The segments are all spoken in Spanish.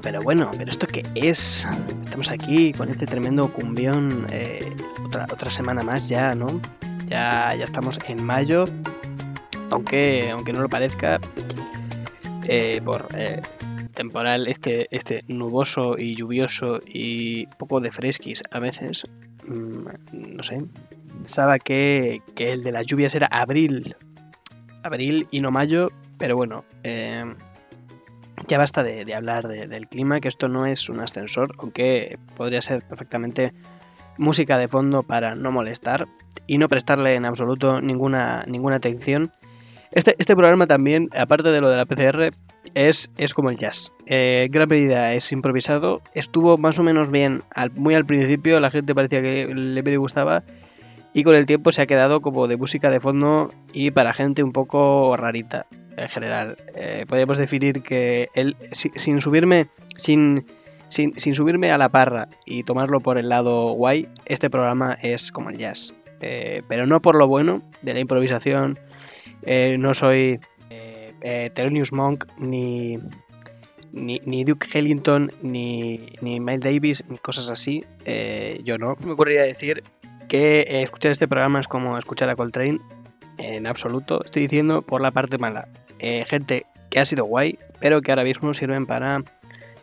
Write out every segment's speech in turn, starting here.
pero bueno, ¿pero esto qué es? Estamos aquí con este tremendo cumbión eh, otra, otra semana más ya, ¿no? Ya, ya estamos en mayo, aunque, aunque no lo parezca, eh, por eh, temporal este, este nuboso y lluvioso y poco de fresquis a veces, mm, no sé, pensaba que, que el de las lluvias era abril, abril y no mayo, pero bueno, eh, ya basta de, hablar de- del clima, que esto no es un ascensor, aunque podría ser perfectamente música de fondo para no molestar y no prestarle en absoluto ninguna, ninguna atención. Este, este programa también, aparte de lo de la PCR, es, es como el jazz. Eh, en gran medida es improvisado, estuvo más o menos bien al- muy al principio, la gente parecía que le medio gustaba y con el tiempo se ha quedado como de música de fondo y para gente un poco rarita en general. Eh, podríamos definir que él, si- sin subirme, sin, sin, subirme a la parra y tomarlo por el lado guay, este programa es como el jazz. Eh, pero no por lo bueno de la improvisación. Eh, no soy eh, Thelonious Monk ni, ni, ni Duke Ellington ni, ni Miles Davis ni cosas así. Yo no. Me ocurriría decir que escuchar este programa es como escuchar a Coltrane. En absoluto, estoy diciendo por la parte mala. Eh, gente que ha sido guay, pero que ahora mismo sirven para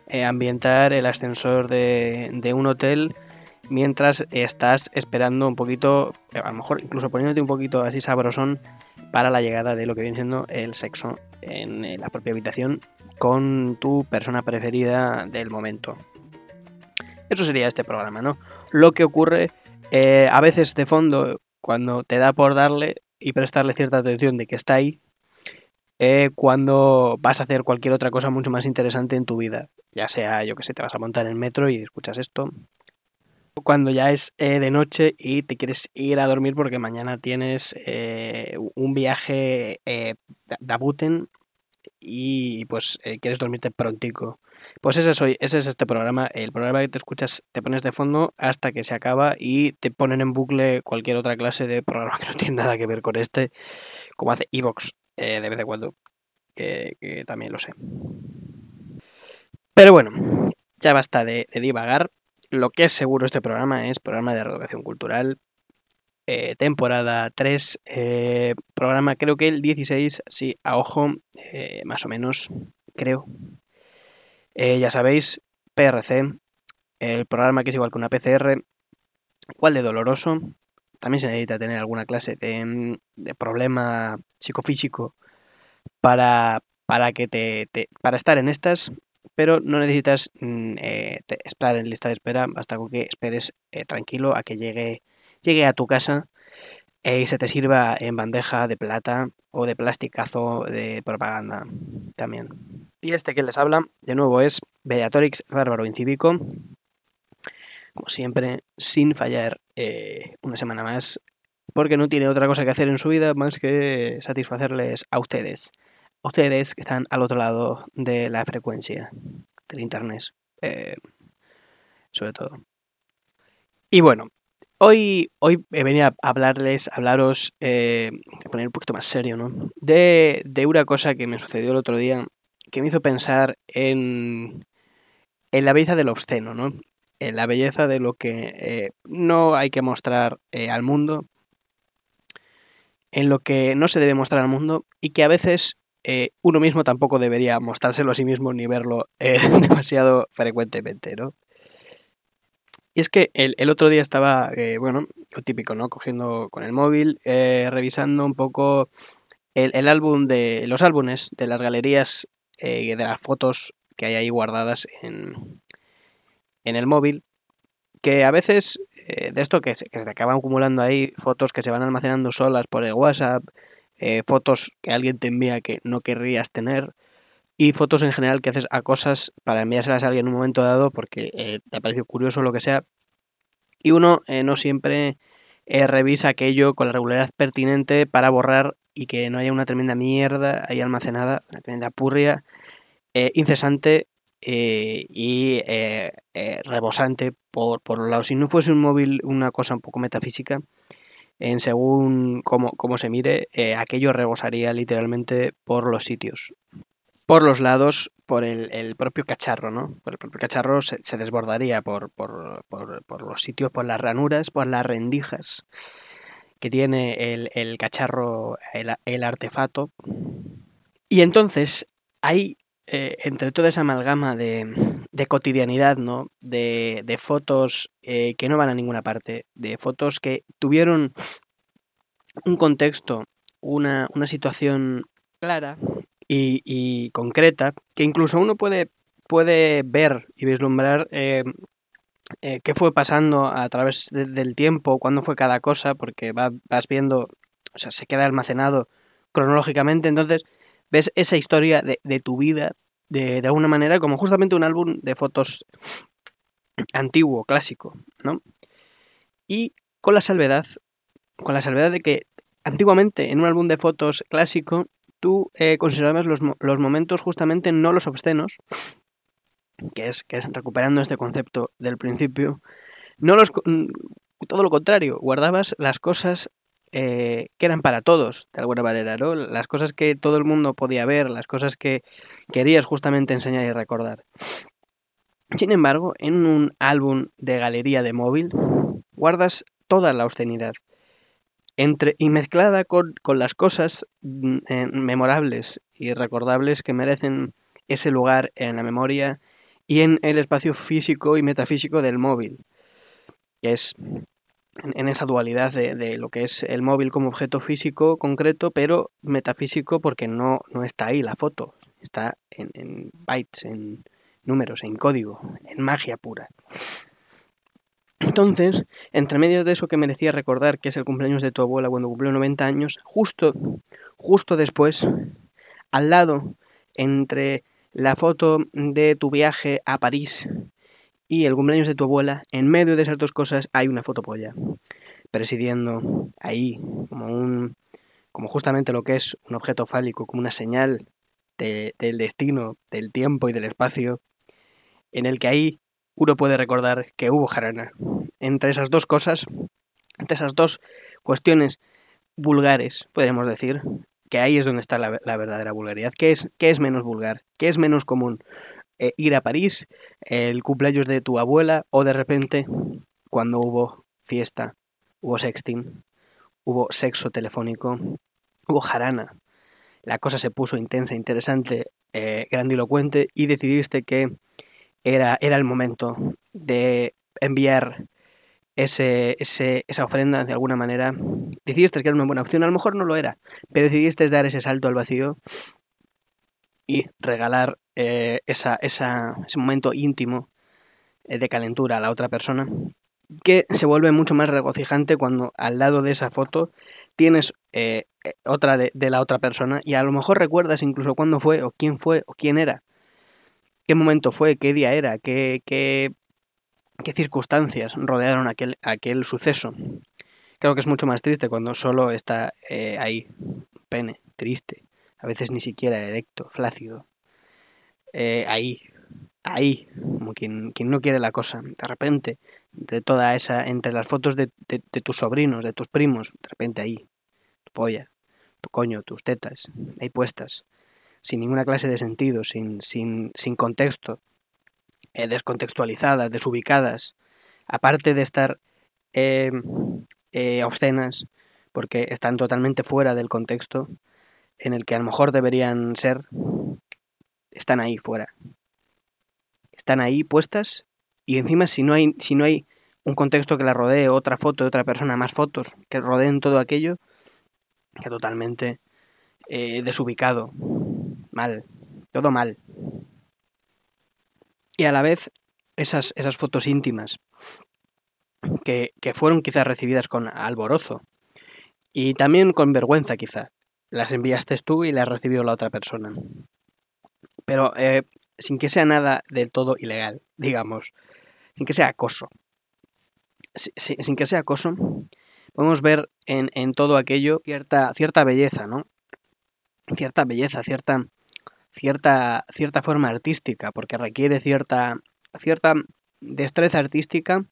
eh, ambientar el ascensor de, un hotel mientras estás esperando un poquito, eh, a lo mejor incluso poniéndote un poquito así sabrosón para la llegada de lo que viene siendo el sexo en la propia habitación con tu persona preferida del momento. Eso sería este programa, ¿no? Lo que ocurre a veces de fondo, cuando te da por darle y prestarle cierta atención de que está ahí, eh, cuando vas a hacer cualquier otra cosa mucho más interesante en tu vida. Ya sea, yo que sé, te vas a montar en el metro y escuchas esto. Cuando ya es eh, de noche y te quieres ir a dormir porque mañana tienes eh, un viaje eh, de Abuten y pues quieres dormirte prontico. Pues ese, soy, ese es este programa, el programa que te escuchas, te pones de fondo hasta que se acaba y te ponen en bucle cualquier otra clase de programa que no tiene nada que ver con este, como hace Evox eh, de vez en cuando, que, también lo sé. Pero bueno, ya basta de, divagar. Lo que es seguro este programa es programa de reeducación cultural, eh, temporada 3, eh, programa creo que el 16, sí, a ojo, más o menos, creo. Ya sabéis, PRC, el programa que es igual que una PCR, igual de doloroso. También se necesita tener alguna clase de, problema psicofísico para, para, que te, para estar en estas, pero no necesitas mm, eh, estar en lista de espera, basta con que esperes eh, tranquilo a que llegue, llegue a tu casa eh, y se te sirva en bandeja de plata o de plasticazo de propaganda también. Y este que les habla, de nuevo, es Beatorix Bárbaro Incívico. Como siempre, sin fallar eh, una semana más, porque no tiene otra cosa que hacer en su vida más que satisfacerles a ustedes. A ustedes que están al otro lado de la frecuencia del internet, eh, sobre todo. Y bueno, hoy, hoy he venido a hablarles, a hablaros, eh, a poner un poquito más serio, ¿no? De, de una cosa que me sucedió el otro día que me hizo pensar en, en la belleza del obsceno, ¿no? En la belleza de lo que eh, no hay que mostrar eh, al mundo, en lo que no se debe mostrar al mundo y que a veces eh, uno mismo tampoco debería mostrárselo a sí mismo ni verlo eh, demasiado frecuentemente, ¿no? Y es que el, el otro día estaba, eh, bueno, lo típico, ¿no? Cogiendo con el móvil, eh, revisando un poco el, el álbum de los álbumes de las galerías eh, de las fotos que hay ahí guardadas en, en el móvil, que a veces eh, de esto que se, que se acaban acumulando ahí, fotos que se van almacenando solas por el WhatsApp, eh, fotos que alguien te envía que no querrías tener, y fotos en general que haces a cosas para enviárselas a alguien en un momento dado porque eh, te ha parecido curioso o lo que sea, y uno no siempre revisa aquello con la regularidad pertinente para borrar y que no haya una tremenda mierda ahí almacenada, una tremenda purria incesante eh, y eh, eh, rebosante por, por los lados. Si no fuese un móvil una cosa un poco metafísica, en según cómo, se mire, aquello rebosaría literalmente por los sitios. Por los lados, por el, propio cacharro, ¿no? Por el propio cacharro se, desbordaría por, por, por, los sitios, por las ranuras, por las rendijas que tiene el, cacharro, el, el. Y entonces hay eh, entre toda esa amalgama de, de cotidianidad, ¿no? De, de fotos eh, que no van a ninguna parte, de fotos que tuvieron un contexto, una, una situación clara y, y, concreta, que incluso uno puede, puede ver y vislumbrar eh, qué fue pasando a través del tiempo, cuándo fue cada cosa, porque vas viendo, o sea, se queda almacenado cronológicamente, entonces ves esa historia de, de tu vida de, de, alguna manera como justamente un álbum de fotos antiguo, clásico, ¿no? Y con la salvedad, con la salvedad de que antiguamente en un álbum de fotos clásico tú eh, considerabas los, los, momentos justamente no los obscenos, que es, que es recuperando este concepto del principio, no los todo lo contrario, guardabas las cosas eh, que eran para todos, de alguna manera, ¿no? Las cosas que todo el mundo podía ver, las cosas que querías justamente enseñar y recordar. Sin embargo, en un álbum de galería de móvil, guardas toda la obscenidad. Entre, y mezclada con, con las cosas mm, eh, memorables y recordables que merecen ese lugar en la memoria y en el espacio físico y metafísico del móvil, que es en, esa dualidad de, lo que es el móvil como objeto físico concreto, pero metafísico porque no, no está ahí la foto, está en, bytes, en números, en código, en magia pura. Entonces, entre medias de eso que merecía recordar, que es el cumpleaños de tu abuela cuando cumplió 90 años, justo, justo después, al lado, entre la foto de tu viaje a París y el cumpleaños de tu abuela, en medio de esas dos cosas hay una fotopolla, presidiendo ahí como un como justamente lo que es un objeto fálico, como una señal del destino, del tiempo y del espacio, en el que ahí uno puede recordar que hubo jarana. Entre esas dos cosas, entre esas dos cuestiones vulgares, podríamos decir, que ahí es donde está la, verdadera vulgaridad. ¿Qué es, ¿Qué es menos vulgar? ¿Qué es menos común? Eh, ir a París, el cumpleaños de tu abuela o de repente cuando hubo fiesta, hubo sexting, hubo sexo telefónico, hubo jarana. La cosa se puso intensa, interesante, eh, grandilocuente y decidiste que era, era el momento de enviar ese, ese, esa ofrenda de alguna manera. Decidiste que era una buena opción, a lo mejor no lo era, pero decidiste dar ese salto al vacío y regalar eh, esa, esa, ese momento íntimo eh, de calentura a la otra persona, que se vuelve mucho más regocijante cuando al lado de esa foto tienes eh, otra de, de, la otra persona y a lo mejor recuerdas incluso cuándo fue o quién fue o quién era, qué momento fue, qué día era, qué, qué, qué circunstancias rodearon aquel, aquel suceso. Creo que es mucho más triste cuando solo está ahí, pene, triste a veces ni siquiera erecto, flácido. Eh, ahí, ahí, como quien, quien, no quiere la cosa. De repente, de toda esa, entre las fotos de, de, tus sobrinos, de tus primos, de repente ahí, tu polla, tu coño, tus tetas, ahí puestas, sin ninguna clase de sentido, sin, sin, sin contexto, eh, descontextualizadas, desubicadas, aparte de estar eh, eh, obscenas, porque están totalmente fuera del contexto, en el que a lo mejor deberían ser, están ahí fuera. Están ahí puestas y encima si no hay, si no hay un contexto que la rodee, otra foto de otra persona, más fotos que rodeen todo aquello, que totalmente eh, desubicado, mal, todo mal. Y a la vez esas, esas fotos íntimas que, que fueron quizás recibidas con alborozo y también con vergüenza quizá, las enviaste tú y las recibió la otra persona. Pero eh, sin que sea nada del todo ilegal, digamos, sin que sea acoso. sin que sea acoso, podemos ver en, en, todo aquello cierta, cierta belleza, ¿no? Cierta belleza, cierta, cierta, cierta forma artística, porque requiere cierta, cierta destreza artística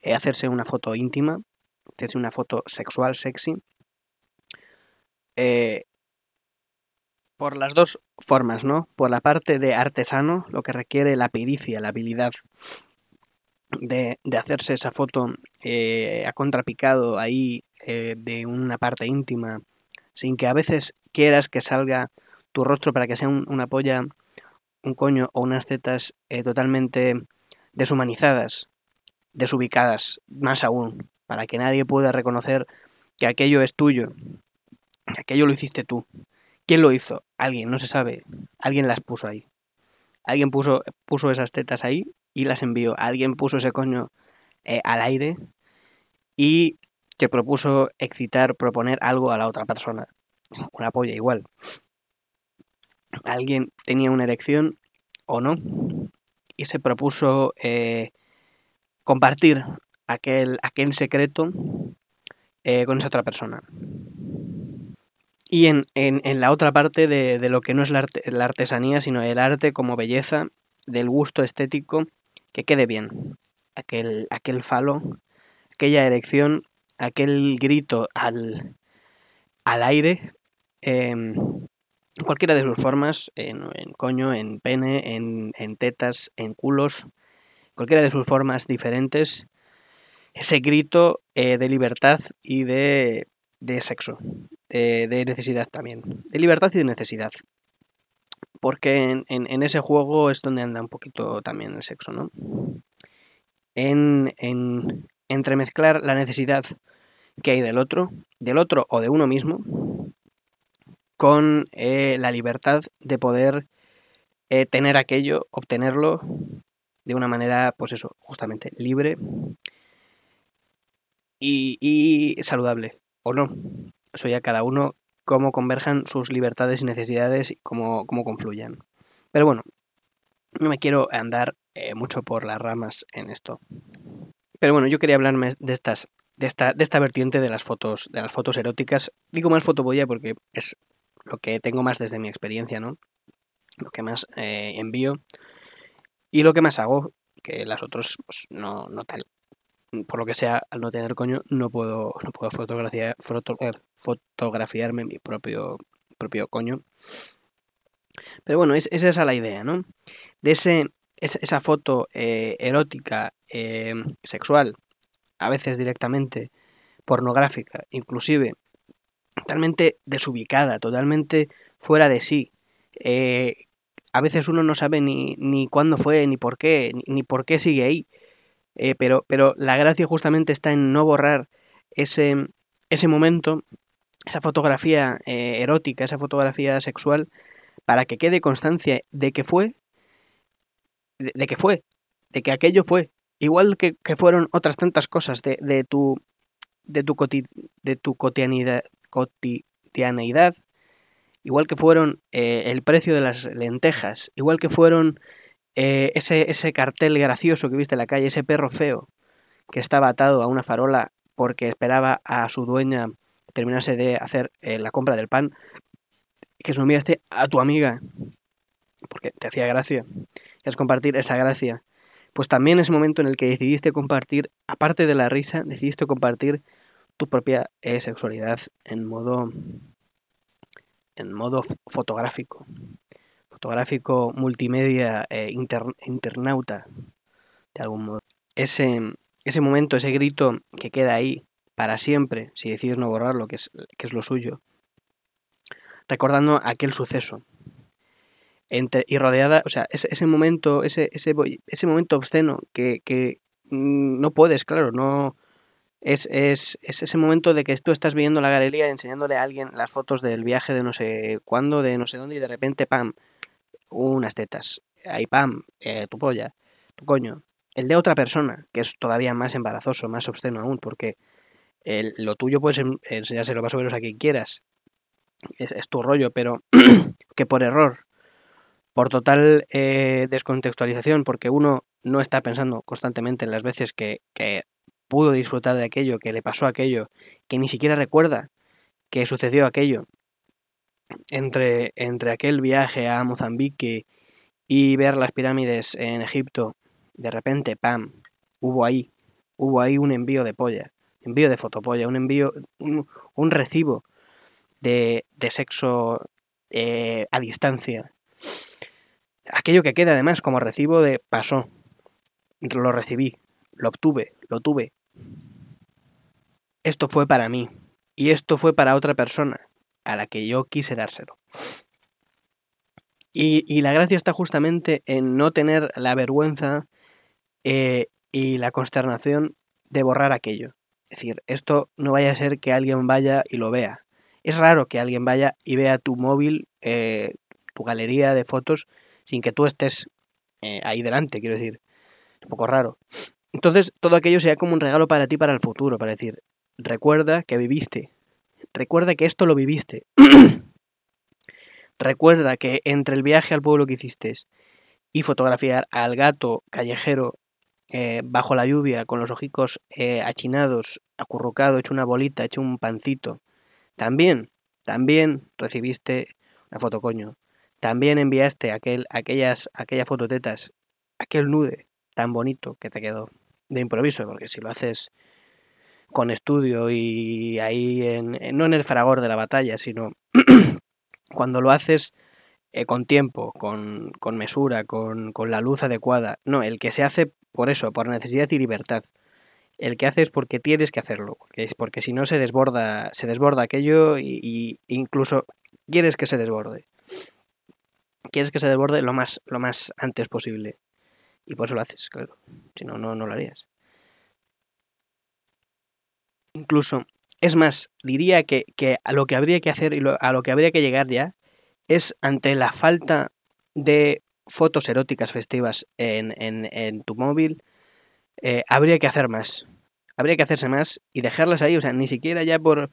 eh, hacerse una foto íntima, hacerse una foto sexual, sexy, eh, por las dos formas, ¿no? Por la parte de artesano, lo que requiere la pericia, la habilidad de, hacerse esa foto eh, a contrapicado ahí eh, de una parte íntima, sin que a veces quieras que salga tu rostro para que sea una polla, un coño o unas tetas totalmente deshumanizadas, desubicadas, más aún, para que nadie pueda reconocer que aquello es tuyo, aquello lo hiciste tú. ¿Quién lo hizo? Alguien, no se sabe. Alguien las puso ahí. Alguien puso, puso esas tetas ahí y las envió. Alguien puso ese coño eh, al aire y te propuso excitar, proponer algo a la otra persona. Una polla igual. Alguien tenía una erección o no y se propuso eh, compartir aquel, aquel secreto eh, con esa otra persona. Y en, en, la otra parte de, de, lo que no es la, la, artesanía, sino el arte como belleza, del gusto estético, que quede bien. Aquel, aquel falo, aquella erección, aquel grito al, al aire, eh, cualquiera de sus formas, en, en coño, en pene, en, en, tetas, en culos, cualquiera de sus formas diferentes, ese grito eh, de libertad y de, de sexo, de, necesidad también. De libertad y de necesidad. Porque en, ese juego es donde anda un poquito también el sexo, ¿no? En, en entremezclar la necesidad que hay del otro, del otro o de uno mismo, con eh, la libertad de poder eh, tener aquello, obtenerlo de una manera, pues eso, justamente libre y, y saludable o no. Eso ya cada uno cómo converjan sus libertades y necesidades y cómo, cómo confluyan. Pero bueno, no me quiero andar eh, mucho por las ramas en esto. Pero bueno, yo quería hablarme de estas. De esta, de esta vertiente de las fotos, de las fotos eróticas. Digo más fotoboya porque es lo que tengo más desde mi experiencia, ¿no? Lo que más eh, envío y lo que más hago, que las otras pues, no, no tal por lo que sea, al no tener coño, no puedo, no puedo fotografiar, eh, fotografiarme mi propio, propio coño. Pero bueno, es, esa la idea, ¿no? De ese, esa foto eh, erótica, eh, sexual, a veces directamente pornográfica, inclusive totalmente desubicada, totalmente fuera de sí. a veces uno no sabe ni, ni cuándo fue, ni por qué, ni por qué sigue ahí. Eh, pero, pero la gracia justamente está en no borrar ese, ese momento, esa fotografía eh, erótica, esa fotografía sexual, para que quede constancia de que fue, de, que fue, de que aquello fue, igual que, que fueron otras tantas cosas de, de tu, de tu, de tu cotidianidad, cotidianeidad, igual que fueron eh, el precio de las lentejas, igual que fueron eh, ese, ese cartel gracioso que viste en la calle, ese perro feo que estaba atado a una farola porque esperaba a su dueña terminarse de hacer eh, la compra del pan, que lo enviaste a tu amiga, porque te hacía gracia, es compartir esa gracia. Pues también es el momento en el que decidiste compartir, aparte de la risa, decidiste compartir tu propia eh, sexualidad en modo en modo fotográfico fotográfico multimedia eh, internauta, de algún modo. Ese, ese momento, ese grito que queda ahí para siempre, si decides no borrarlo, que es, que es lo suyo, recordando aquel suceso. Entre, y rodeada, o sea, ese, ese momento, ese, ese, ese momento obsceno que, que mm, no puedes, claro, no, es, es, es, ese momento de que tú estás viendo la galería enseñándole a alguien las fotos del viaje de no sé cuándo, de no sé dónde, y de repente, ¡pam! Unas tetas, ahí pam, eh, tu polla, tu coño. El de otra persona, que es todavía más embarazoso, más obsceno aún, porque el, lo tuyo puedes enseñárselo más o menos a quien quieras, es, tu rollo, pero que por error, por total eh, descontextualización, porque uno no está pensando constantemente en las veces que, que pudo disfrutar de aquello, que le pasó aquello, que ni siquiera recuerda que sucedió aquello, entre, entre aquel viaje a Mozambique y ver las pirámides en Egipto, de repente, ¡pam! Hubo ahí, hubo ahí un envío de polla. envío de fotopolla, un envío, un, recibo de, de sexo eh, a distancia. Aquello que queda además como recibo de pasó, lo recibí, lo obtuve, lo tuve. Esto fue para mí y esto fue para otra persona a la que yo quise dárselo. Y, la gracia está justamente en no tener la vergüenza eh, y la consternación de borrar aquello. Es decir, esto no vaya a ser que alguien vaya y lo vea. Es raro que alguien vaya y vea tu móvil, eh, tu galería de fotos, sin que tú estés eh, ahí delante, quiero decir. Es un poco raro. Entonces, todo aquello sea como un regalo para ti para el futuro, para decir, recuerda que viviste, recuerda que esto lo viviste. recuerda que entre el viaje al pueblo que hiciste y fotografiar al gato callejero eh, bajo la lluvia, con los ojicos eh, achinados, acurrucado, hecho una bolita, hecho un pancito, también, también recibiste una foto coño. También enviaste aquel, aquellas, aquellas fototetas, aquel nude tan bonito que te quedó de improviso, porque si lo haces con estudio y ahí en, no en el fragor de la batalla, sino cuando lo haces eh, con tiempo, con, con mesura, con, con, la luz adecuada. No, el que se hace por eso, por necesidad y libertad. El que haces porque tienes que hacerlo, porque, porque si no se desborda, se desborda aquello y, y, incluso quieres que se desborde. Quieres que se desborde lo más, lo más antes posible. Y por eso lo haces, claro. Si no, no, no lo harías. Incluso, es más, diría que, a lo que habría que hacer y a lo que habría que llegar ya es ante la falta de fotos eróticas festivas en, en, tu móvil, eh, habría que hacer más. Habría que hacerse más y dejarlas ahí, o sea, ni siquiera ya por,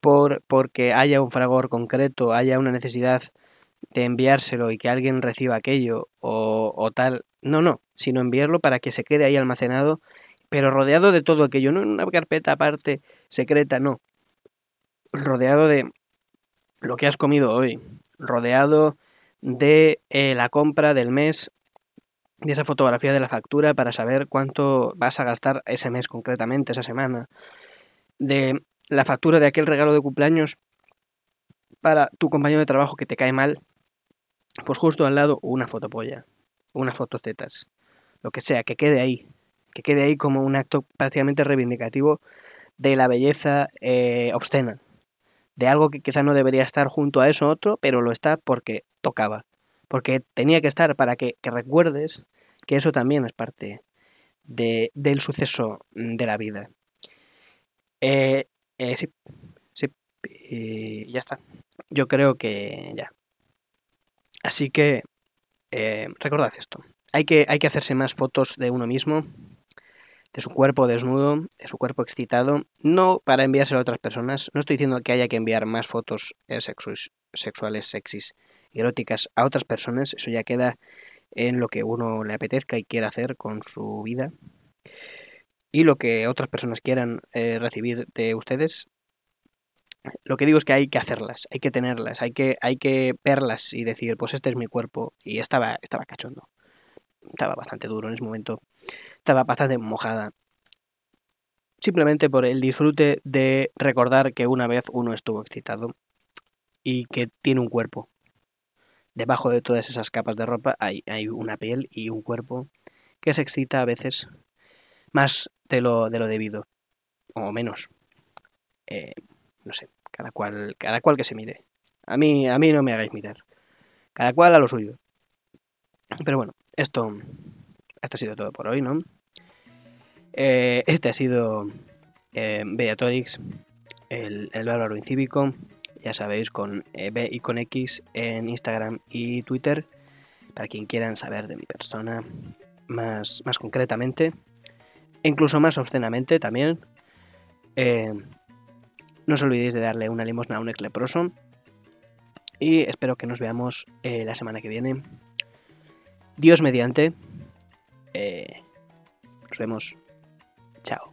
por porque haya un fragor concreto, haya una necesidad de enviárselo y que alguien reciba aquello o, o tal. No, no, sino enviarlo para que se quede ahí almacenado, pero rodeado de todo aquello, no en una carpeta aparte secreta, no. Rodeado de lo que has comido hoy, rodeado de eh, la compra del mes, de esa fotografía de la factura para saber cuánto vas a gastar ese mes concretamente, esa semana, de la factura de aquel regalo de cumpleaños para tu compañero de trabajo que te cae mal, pues justo al lado una fotopolla, unas fotos tetas, lo que sea, que quede ahí, que quede ahí como un acto prácticamente reivindicativo de la belleza eh, obscena, de algo que quizá no debería estar junto a eso otro, pero lo está porque tocaba, porque tenía que estar para que, recuerdes que eso también es parte de, del suceso de la vida. Eh, eh, sí, sí, y ya está. Yo creo que ya. Así que recordad esto hay que, hay que hacerse más fotos de uno mismo, de su cuerpo desnudo, de su cuerpo excitado, no para enviárselo a otras personas. No estoy diciendo que haya que enviar más fotos eh, sexuales, sexys, eróticas a otras personas. Eso ya queda en lo que uno le apetezca y quiera hacer con su vida. Y lo que otras personas quieran eh, recibir de ustedes. Lo que digo es que hay que hacerlas, hay que tenerlas, hay que, hay que verlas y decir, pues este es mi cuerpo. Y estaba, estaba cachondo estaba bastante duro en ese momento, estaba bastante mojada. Simplemente por el disfrute de recordar que una vez uno estuvo excitado y que tiene un cuerpo. Debajo de todas esas capas de ropa hay, hay una piel y un cuerpo que se excita a veces más de lo, de lo debido, o menos. Eh, no sé, cada cual, cada cual que se mire. A mí, a mí no me hagáis mirar. Cada cual a lo suyo. Pero bueno, esto, esto ha sido todo por hoy, ¿no? Eh, este ha sido eh, el, el bárbaro incívico, ya sabéis, con eh, B y con X en Instagram y Twitter, para quien quieran saber de mi persona más, más concretamente, e incluso más obscenamente también. Eh, no os olvidéis de darle una limosna a un ex leproso. Y espero que nos veamos la semana que viene Dios mediante. Eh, nos vemos. Chao.